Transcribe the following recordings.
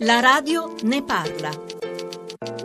La radio ne parla.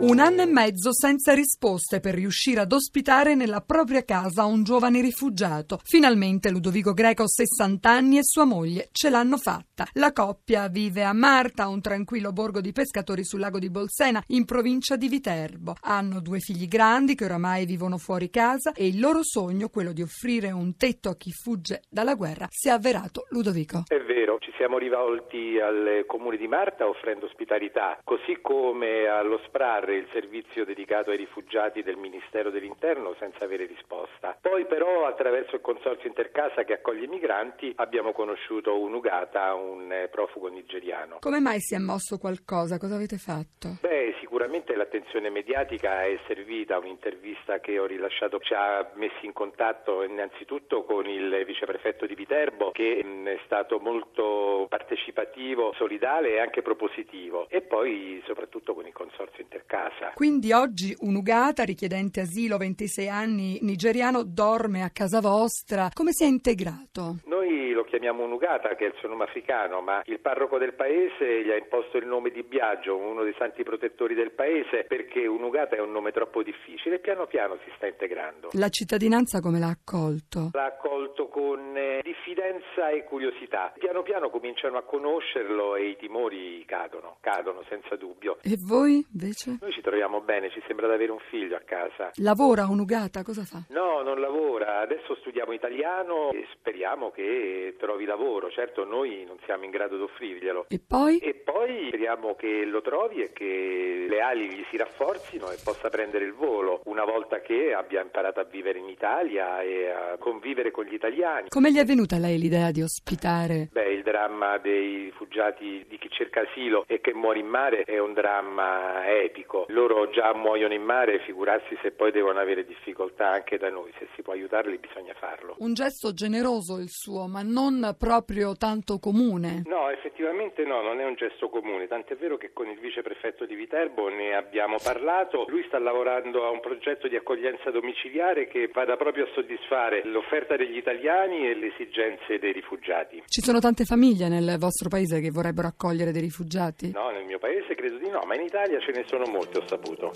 Un anno e mezzo senza risposte per riuscire ad ospitare nella propria casa un giovane rifugiato. Finalmente Ludovico Greco, 60 anni, e sua moglie ce l'hanno fatta. La coppia vive a Marta, un tranquillo borgo di pescatori sul lago di Bolsena, in provincia di Viterbo. Hanno due figli grandi che oramai vivono fuori casa e il loro sogno, quello di offrire un tetto a chi fugge dalla guerra, si è avverato. Ludovico. È vero, ci siamo rivolti al comune di Marta offrendo ospitalità, così come allo SPRAR, il servizio dedicato ai rifugiati del Ministero dell'Interno, senza avere risposta. Poi però attraverso il consorzio Intercasa che accoglie i migranti abbiamo conosciuto un'Ugata, un profugo nigeriano. Come mai si è mosso qualcosa? Cosa avete fatto? Beh, sicuramente l'attenzione mediatica è servita, un'intervista che ho rilasciato ci ha messi in contatto innanzitutto con il viceprefetto di Viterbo che mh, è stato molto partecipativo, solidale e anche propositivo e poi soprattutto con il consorzio Intercasa. Quindi oggi un'Ugata richiedente asilo, 26 anni, nigeriano, dorme a casa vostra. Come si è integrato? Noi lo chiamiamo un'Ugata che è il suo nome africano, ma il parroco del paese gli ha imposto il nome di Biagio, uno dei santi protettori del paese, perché un'Ugata è un nome troppo difficile e piano piano si sta integrando. La cittadinanza come l'ha accolto? L'ha accolto con eh, diffidenza e curiosità. Piano piano cominciano a conoscerlo e i timori cadono, cadono senza dubbio. E voi invece? Noi ci troviamo bene, ci sembra di avere un figlio a casa. Lavora un'Ugata? Cosa fa? No, non lavora, adesso studiamo italiano e speriamo che trovi lavoro. Certo, noi non siamo in grado di offrirglielo. E poi? E poi speriamo che lo trovi e che le ali gli si rafforzino e possa prendere il volo una volta che abbia imparato a vivere in Italia e a convivere con gli italiani. Come gli è venuta a lei l'idea di ospitare? Beh, il dramma dei rifugiati, di chi cerca asilo e che muore in mare è un dramma epico. Loro già muoiono in mare, figurarsi se poi devono avere difficoltà anche da noi. Se si può aiutarli bisogna farlo. Un gesto generoso il suo, ma non proprio tanto comune. No, effettivamente no, non è un gesto comune, tant'è vero che con il viceprefetto di Viterbo ne abbiamo parlato. Lui sta lavorando a un progetto di accoglienza domiciliare che vada proprio a soddisfare l'offerta degli italiani e le esigenze dei rifugiati. Ci sono tante famiglie nel vostro paese che vorrebbero accogliere dei rifugiati? No, nel mio paese credo di no, ma in Italia ce ne sono molte, ho saputo.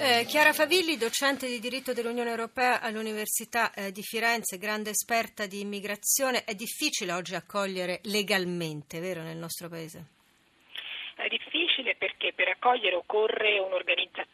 Eh, Chiara Favilli, docente di diritto dell'Unione Europea all'Università eh, di Firenze, grande esperta di immigrazione. È difficile oggi accogliere legalmente, vero, nel nostro paese? È difficile perché per accogliere occorre un'organizzazione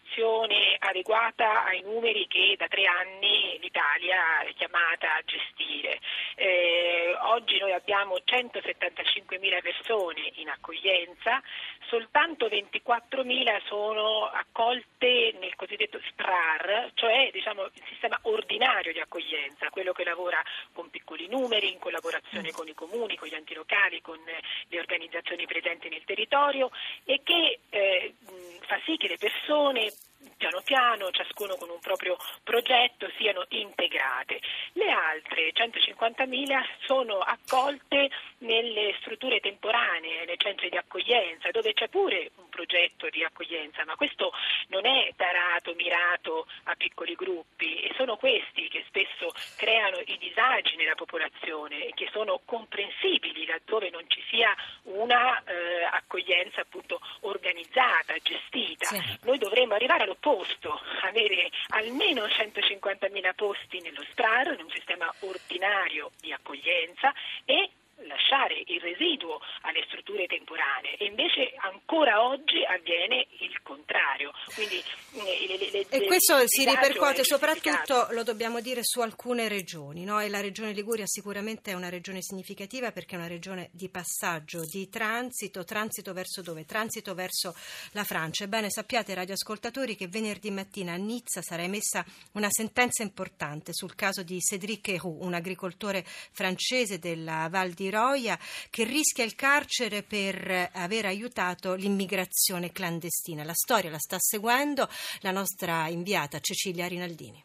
adeguata ai numeri che da tre anni l'Italia è chiamata a gestire. Eh, oggi noi abbiamo 175.000 persone in accoglienza, soltanto 24.000 sono accolte nel cosiddetto SPRAR, cioè diciamo, il sistema ordinario di accoglienza, quello che lavora con piccoli numeri, in collaborazione con i comuni, con gli enti locali, con le organizzazioni presenti nel territorio e che eh, fa sì che le persone piano piano, ciascuno con un proprio progetto, siano integrate. Le altre 150.000 sono accolte nelle strutture temporanee, nei centri di accoglienza, dove c'è pure un progetto di accoglienza, ma questo non è tarato, mirato a piccoli gruppi e sono questi che spesso creano i disagi nella popolazione e che sono comprensibili laddove non ci sia una eh, accoglienza appunto organizzata, gestita. Sì. Noi dovremmo arrivare all'opposto, avere almeno 150.000 posti nello SPRAR, in un sistema ordinario di accoglienza e lasciare il residuo alle strutture temporanee e invece ancora oggi avviene il contrario. Quindi, le, le, le, e questo si ripercuote soprattutto, lo dobbiamo dire, su alcune regioni no? e la regione Liguria sicuramente è una regione significativa perché è una regione di passaggio, di transito, transito verso dove? Transito verso la Francia. Ebbene sappiate radioascoltatori che venerdì mattina a Nizza sarà emessa una sentenza importante sul caso di Cédric Héroux, un agricoltore francese della Val di Roia che rischia il carcere per aver aiutato l'immigrazione clandestina. La storia la sta seguendo la nostra inviata Cecilia Rinaldini.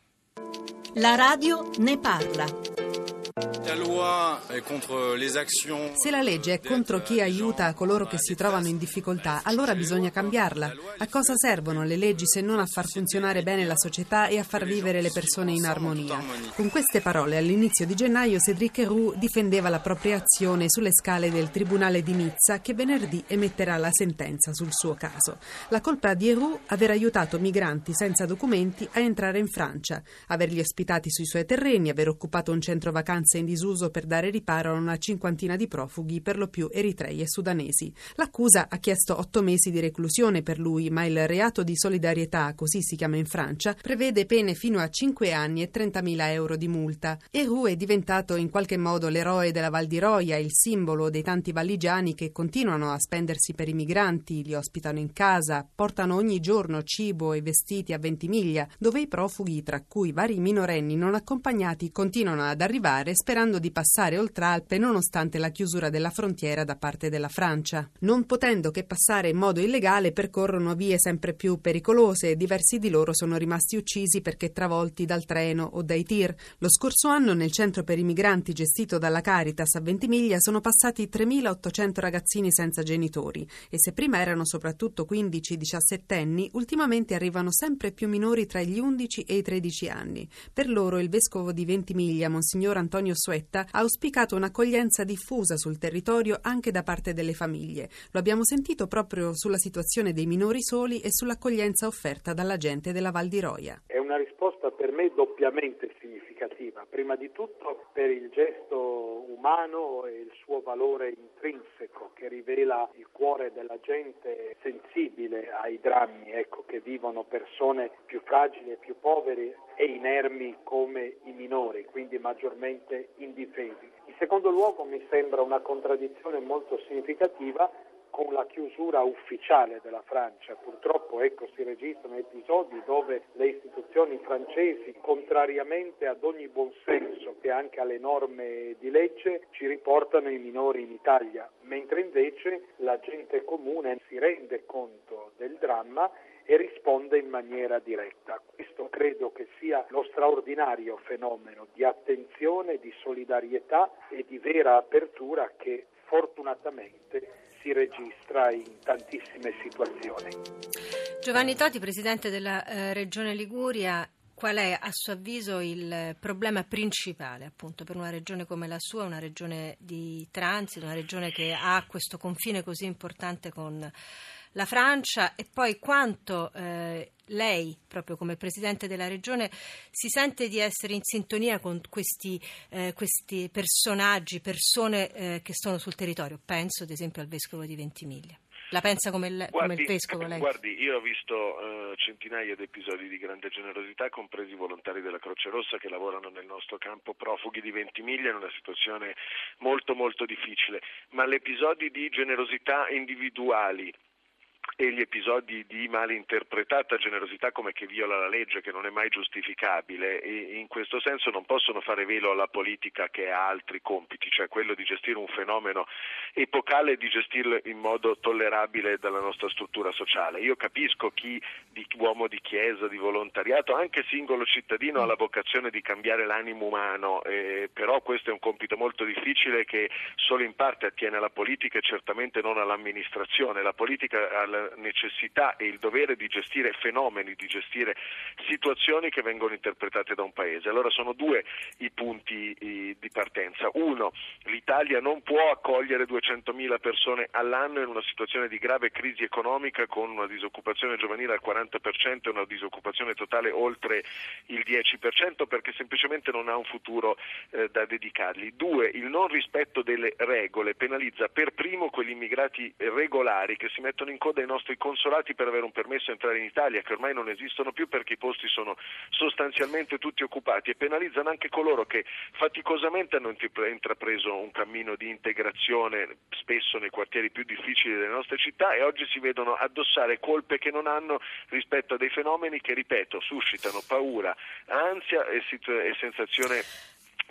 La radio ne parla. Se la legge è contro chi aiuta coloro che si trovano in difficoltà, allora bisogna cambiarla. A cosa servono le leggi se non a far funzionare bene la società e a far vivere le persone in armonia? Con queste parole all'inizio di gennaio Cédric Roux difendeva la propria azione sulle scale del Tribunale di Nizza che venerdì emetterà la sentenza sul suo caso. La colpa di Roux aver aiutato migranti senza documenti a entrare in Francia, averli ospitati sui suoi terreni, aver occupato un centro vacanze in disuso per dare riparo a una cinquantina di profughi, per lo più eritrei e sudanesi. L'accusa ha chiesto otto mesi di reclusione per lui, ma il reato di solidarietà, così si chiama in Francia, prevede pene fino a cinque anni e 30.000 euro di multa. Eru è diventato in qualche modo l'eroe della Val di Roia, il simbolo dei tanti valligiani che continuano a spendersi per i migranti, li ospitano in casa, portano ogni giorno cibo e vestiti a Ventimiglia, dove i profughi, tra cui vari minorenni non accompagnati, continuano ad arrivare sperando di passare oltre Alpe nonostante la chiusura della frontiera da parte della Francia. Non potendo che passare in modo illegale, percorrono vie sempre più pericolose e diversi di loro sono rimasti uccisi perché travolti dal treno o dai tir. Lo scorso anno nel centro per i migranti gestito dalla Caritas a Ventimiglia sono passati 3.800 ragazzini senza genitori e se prima erano soprattutto 15-17 anni, ultimamente arrivano sempre più minori tra gli 11 e i 13 anni. Per loro il vescovo di Ventimiglia, Monsignor Antonio Suetta, ha auspicato un'accoglienza diffusa sul territorio anche da parte delle famiglie. Lo abbiamo sentito proprio sulla situazione dei minori soli e sull'accoglienza offerta dalla gente della Val di Roia. È una risposta per me doppiamente significativa. Prima di tutto per il gesto umano e il suo valore intrinseco che rivela il cuore della gente sensibile ai drammi ecco, che vivono persone più fragili e più povere e inermi come i minori, quindi maggiormente indifesi. In secondo luogo mi sembra una contraddizione molto significativa con la chiusura ufficiale della Francia. Purtroppo ecco, si registrano episodi dove le istituzioni francesi, contrariamente ad ogni buonsenso e anche alle norme di legge, ci riportano i minori in Italia, mentre invece la gente comune si rende conto del dramma e risponde in maniera diretta. Questo credo che sia lo straordinario fenomeno di attenzione, di solidarietà e di vera apertura che fortunatamente registra in tantissime situazioni. Giovanni Toti, Presidente della eh, Regione Liguria, qual è a suo avviso il problema principale appunto per una regione come la sua, una regione di transito, una regione che ha questo confine così importante con la Francia e poi quanto eh, lei, proprio come Presidente della Regione, si sente di essere in sintonia con questi, eh, questi personaggi, persone eh, che sono sul territorio. Penso ad esempio al Vescovo di Ventimiglia. La pensa come il, guardi, come il vescovo lei? Guardi, io ho visto uh, centinaia di episodi di grande generosità, compresi i volontari della Croce Rossa che lavorano nel nostro campo profughi di Ventimiglia in una situazione molto molto difficile, ma gli episodi di generosità individuali e gli episodi di malinterpretata generosità come che viola la legge, che non è mai giustificabile, e in questo senso non possono fare velo alla politica che ha altri compiti, cioè quello di gestire un fenomeno epocale e di gestirlo in modo tollerabile dalla nostra struttura sociale. Io capisco chi, di, uomo di chiesa, di volontariato, anche singolo cittadino ha la vocazione di cambiare l'animo umano, eh, però questo è un compito molto difficile che solo in parte attiene alla politica e certamente non all'amministrazione. La politica ha necessità e il dovere di gestire fenomeni, di gestire situazioni che vengono interpretate da un paese. Allora sono due i punti di partenza. Uno, l'Italia non può accogliere 200.000 persone all'anno in una situazione di grave crisi economica con una disoccupazione giovanile al 40% e una disoccupazione totale oltre il 10% perché semplicemente non ha un futuro eh, da dedicargli. Due, il non rispetto delle regole penalizza per primo quegli immigrati regolari che si mettono in coda ai nostri consolati per avere un permesso di entrare in Italia, che ormai non esistono più perché i posti sono sostanzialmente tutti occupati e penalizzano anche coloro che faticosamente hanno intrapreso un cammino di integrazione, spesso nei quartieri più difficili delle nostre città e oggi si vedono addossare colpe che non hanno rispetto a dei fenomeni che, ripeto, suscitano paura, ansia e, e sensazione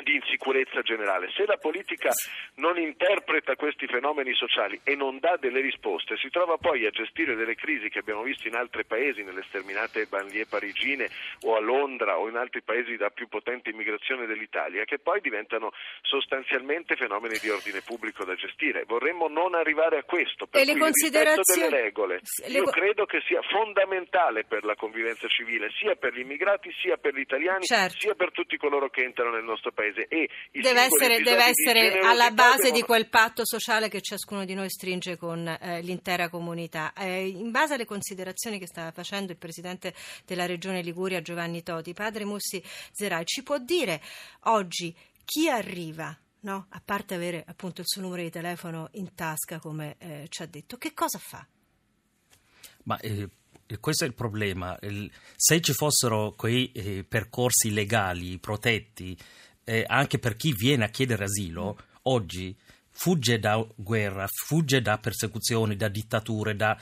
di insicurezza generale. Se la politica non interpreta questi fenomeni sociali e non dà delle risposte, si trova poi a gestire delle crisi che abbiamo visto in altri paesi, nelle sterminate banlieue parigine o a Londra o in altri paesi da più potente immigrazione dell'Italia, che poi diventano sostanzialmente fenomeni di ordine pubblico da gestire. Vorremmo non arrivare a questo, per e le considerazioni... delle regole. Io credo che sia fondamentale per la convivenza civile, sia per gli immigrati, sia per gli italiani, certo. sia per tutti coloro che entrano nel nostro paese. E deve essere, deve essere alla base devono... di quel patto sociale che ciascuno di noi stringe con eh, l'intera comunità. Eh, in base alle considerazioni che stava facendo il Presidente della Regione Liguria, Giovanni Toti, Padre Mussi Zerai, ci può dire oggi chi arriva no? a parte avere appunto il suo numero di telefono in tasca, come eh, ci ha detto, che cosa fa? Ma eh, questo è il problema. se ci fossero quei eh, percorsi legali protetti eh, anche per chi viene a chiedere asilo, oggi fugge da guerra, fugge da persecuzioni, da dittature, da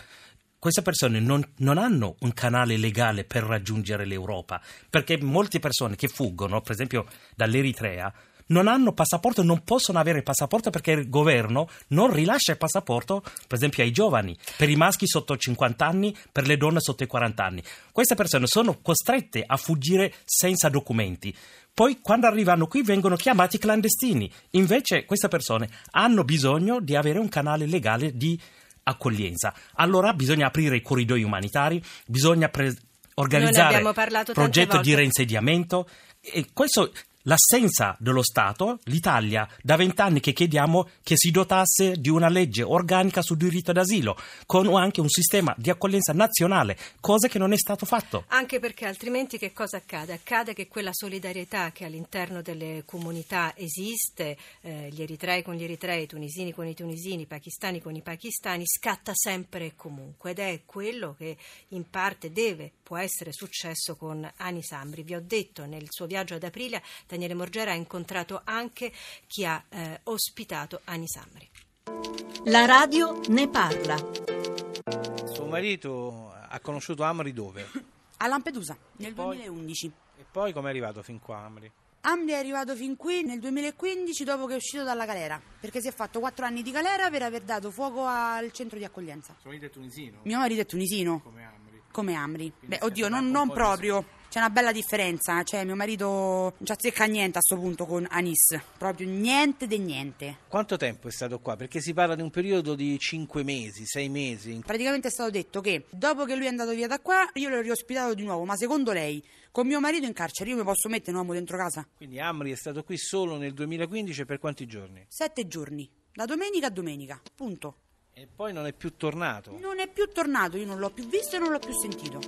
queste persone non, non, hanno un canale legale per raggiungere l'Europa, perché molte persone che fuggono, per esempio dall'Eritrea, non hanno passaporto, non possono avere passaporto perché il governo non rilascia il passaporto, per esempio, ai giovani, per i maschi sotto 50 anni, per le donne sotto i 40 anni. Queste persone sono costrette a fuggire senza documenti. Poi quando arrivano qui vengono chiamati clandestini. Invece queste persone hanno bisogno di avere un canale legale di accoglienza. Allora bisogna aprire i corridoi umanitari, bisogna pre- organizzare un progetto di reinsediamento e questo l'assenza dello Stato, l'Italia da vent'anni che chiediamo che si dotasse di una legge organica sul diritto d'asilo, con anche un sistema di accoglienza nazionale, cosa che non è stato fatto. Anche perché altrimenti che cosa accade? Accade che quella solidarietà che all'interno delle comunità esiste, eh, gli eritrei con gli eritrei, i tunisini con i tunisini, i pakistani con i pakistani, scatta sempre e comunque ed è quello che in parte deve, può essere successo con Anis Ambri. Vi ho detto nel suo viaggio ad Aprilia Daniele Morgera ha incontrato anche chi ha eh, ospitato Ani Samri. La radio ne parla. Suo marito ha conosciuto Amri dove? A Lampedusa, nel poi, 2011. E poi come è arrivato fin qua Amri? Amri è arrivato fin qui nel 2015 dopo che è uscito dalla galera, perché si è fatto quattro anni di galera per aver dato fuoco al centro di accoglienza. Suo marito è tunisino? Mio marito è tunisino. Come Amri? Come Amri. Beh, oddio, non, non proprio. C'è una bella differenza, cioè mio marito non ci azzecca niente a questo punto con Anis, proprio niente di niente. Quanto tempo è stato qua? Perché si parla di un periodo di 5 mesi, 6 mesi. Praticamente è stato detto che dopo che lui è andato via da qua io l'ho riospitato di nuovo, ma secondo lei con mio marito in carcere io mi posso mettere un uomo dentro casa? Quindi Amri è stato qui solo nel 2015 per quanti giorni? Sette giorni, da domenica a domenica, punto. E poi non è più tornato? Non è più tornato, io non l'ho più visto e non l'ho più sentito.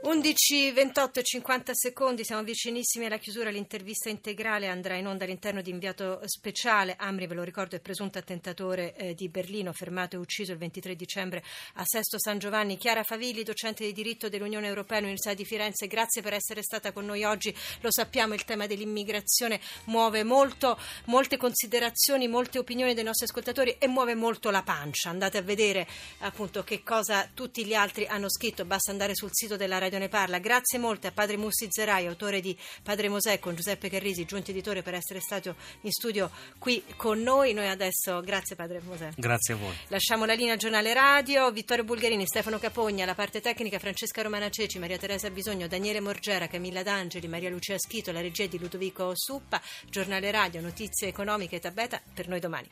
11, 28 e 50 secondi, siamo vicinissimi alla chiusura. L'intervista integrale andrà in onda all'interno di inviato speciale. Amri, ve lo ricordo, è presunto attentatore eh, di Berlino, fermato e ucciso il 23 dicembre a Sesto San Giovanni. Chiara Favilli, docente di diritto dell'Unione Europea all'Università di Firenze, grazie per essere stata con noi oggi. Lo sappiamo, il tema dell'immigrazione muove molto, molte considerazioni, molte opinioni dei nostri ascoltatori e muove molto la pancia. Andate a vedere appunto che cosa tutti gli altri hanno scritto, basta andare sul sito della Radio Radio Ne Parla. Grazie molte a Padre Mussi Zerai, autore di Padre Mosè, con Giuseppe Carrisi, giunto editore, per essere stato in studio qui con noi. Noi adesso, grazie Padre Mosè. Grazie a voi. Lasciamo la linea Giornale Radio, Vittorio Bulgarini, Stefano Capogna, la parte tecnica Francesca Romana Ceci, Maria Teresa Bisogno, Daniele Morgera, Camilla D'Angeli, Maria Lucia Schito, la regia di Ludovico Suppa, Giornale Radio, Notizie Economiche e Tabeta per noi domani.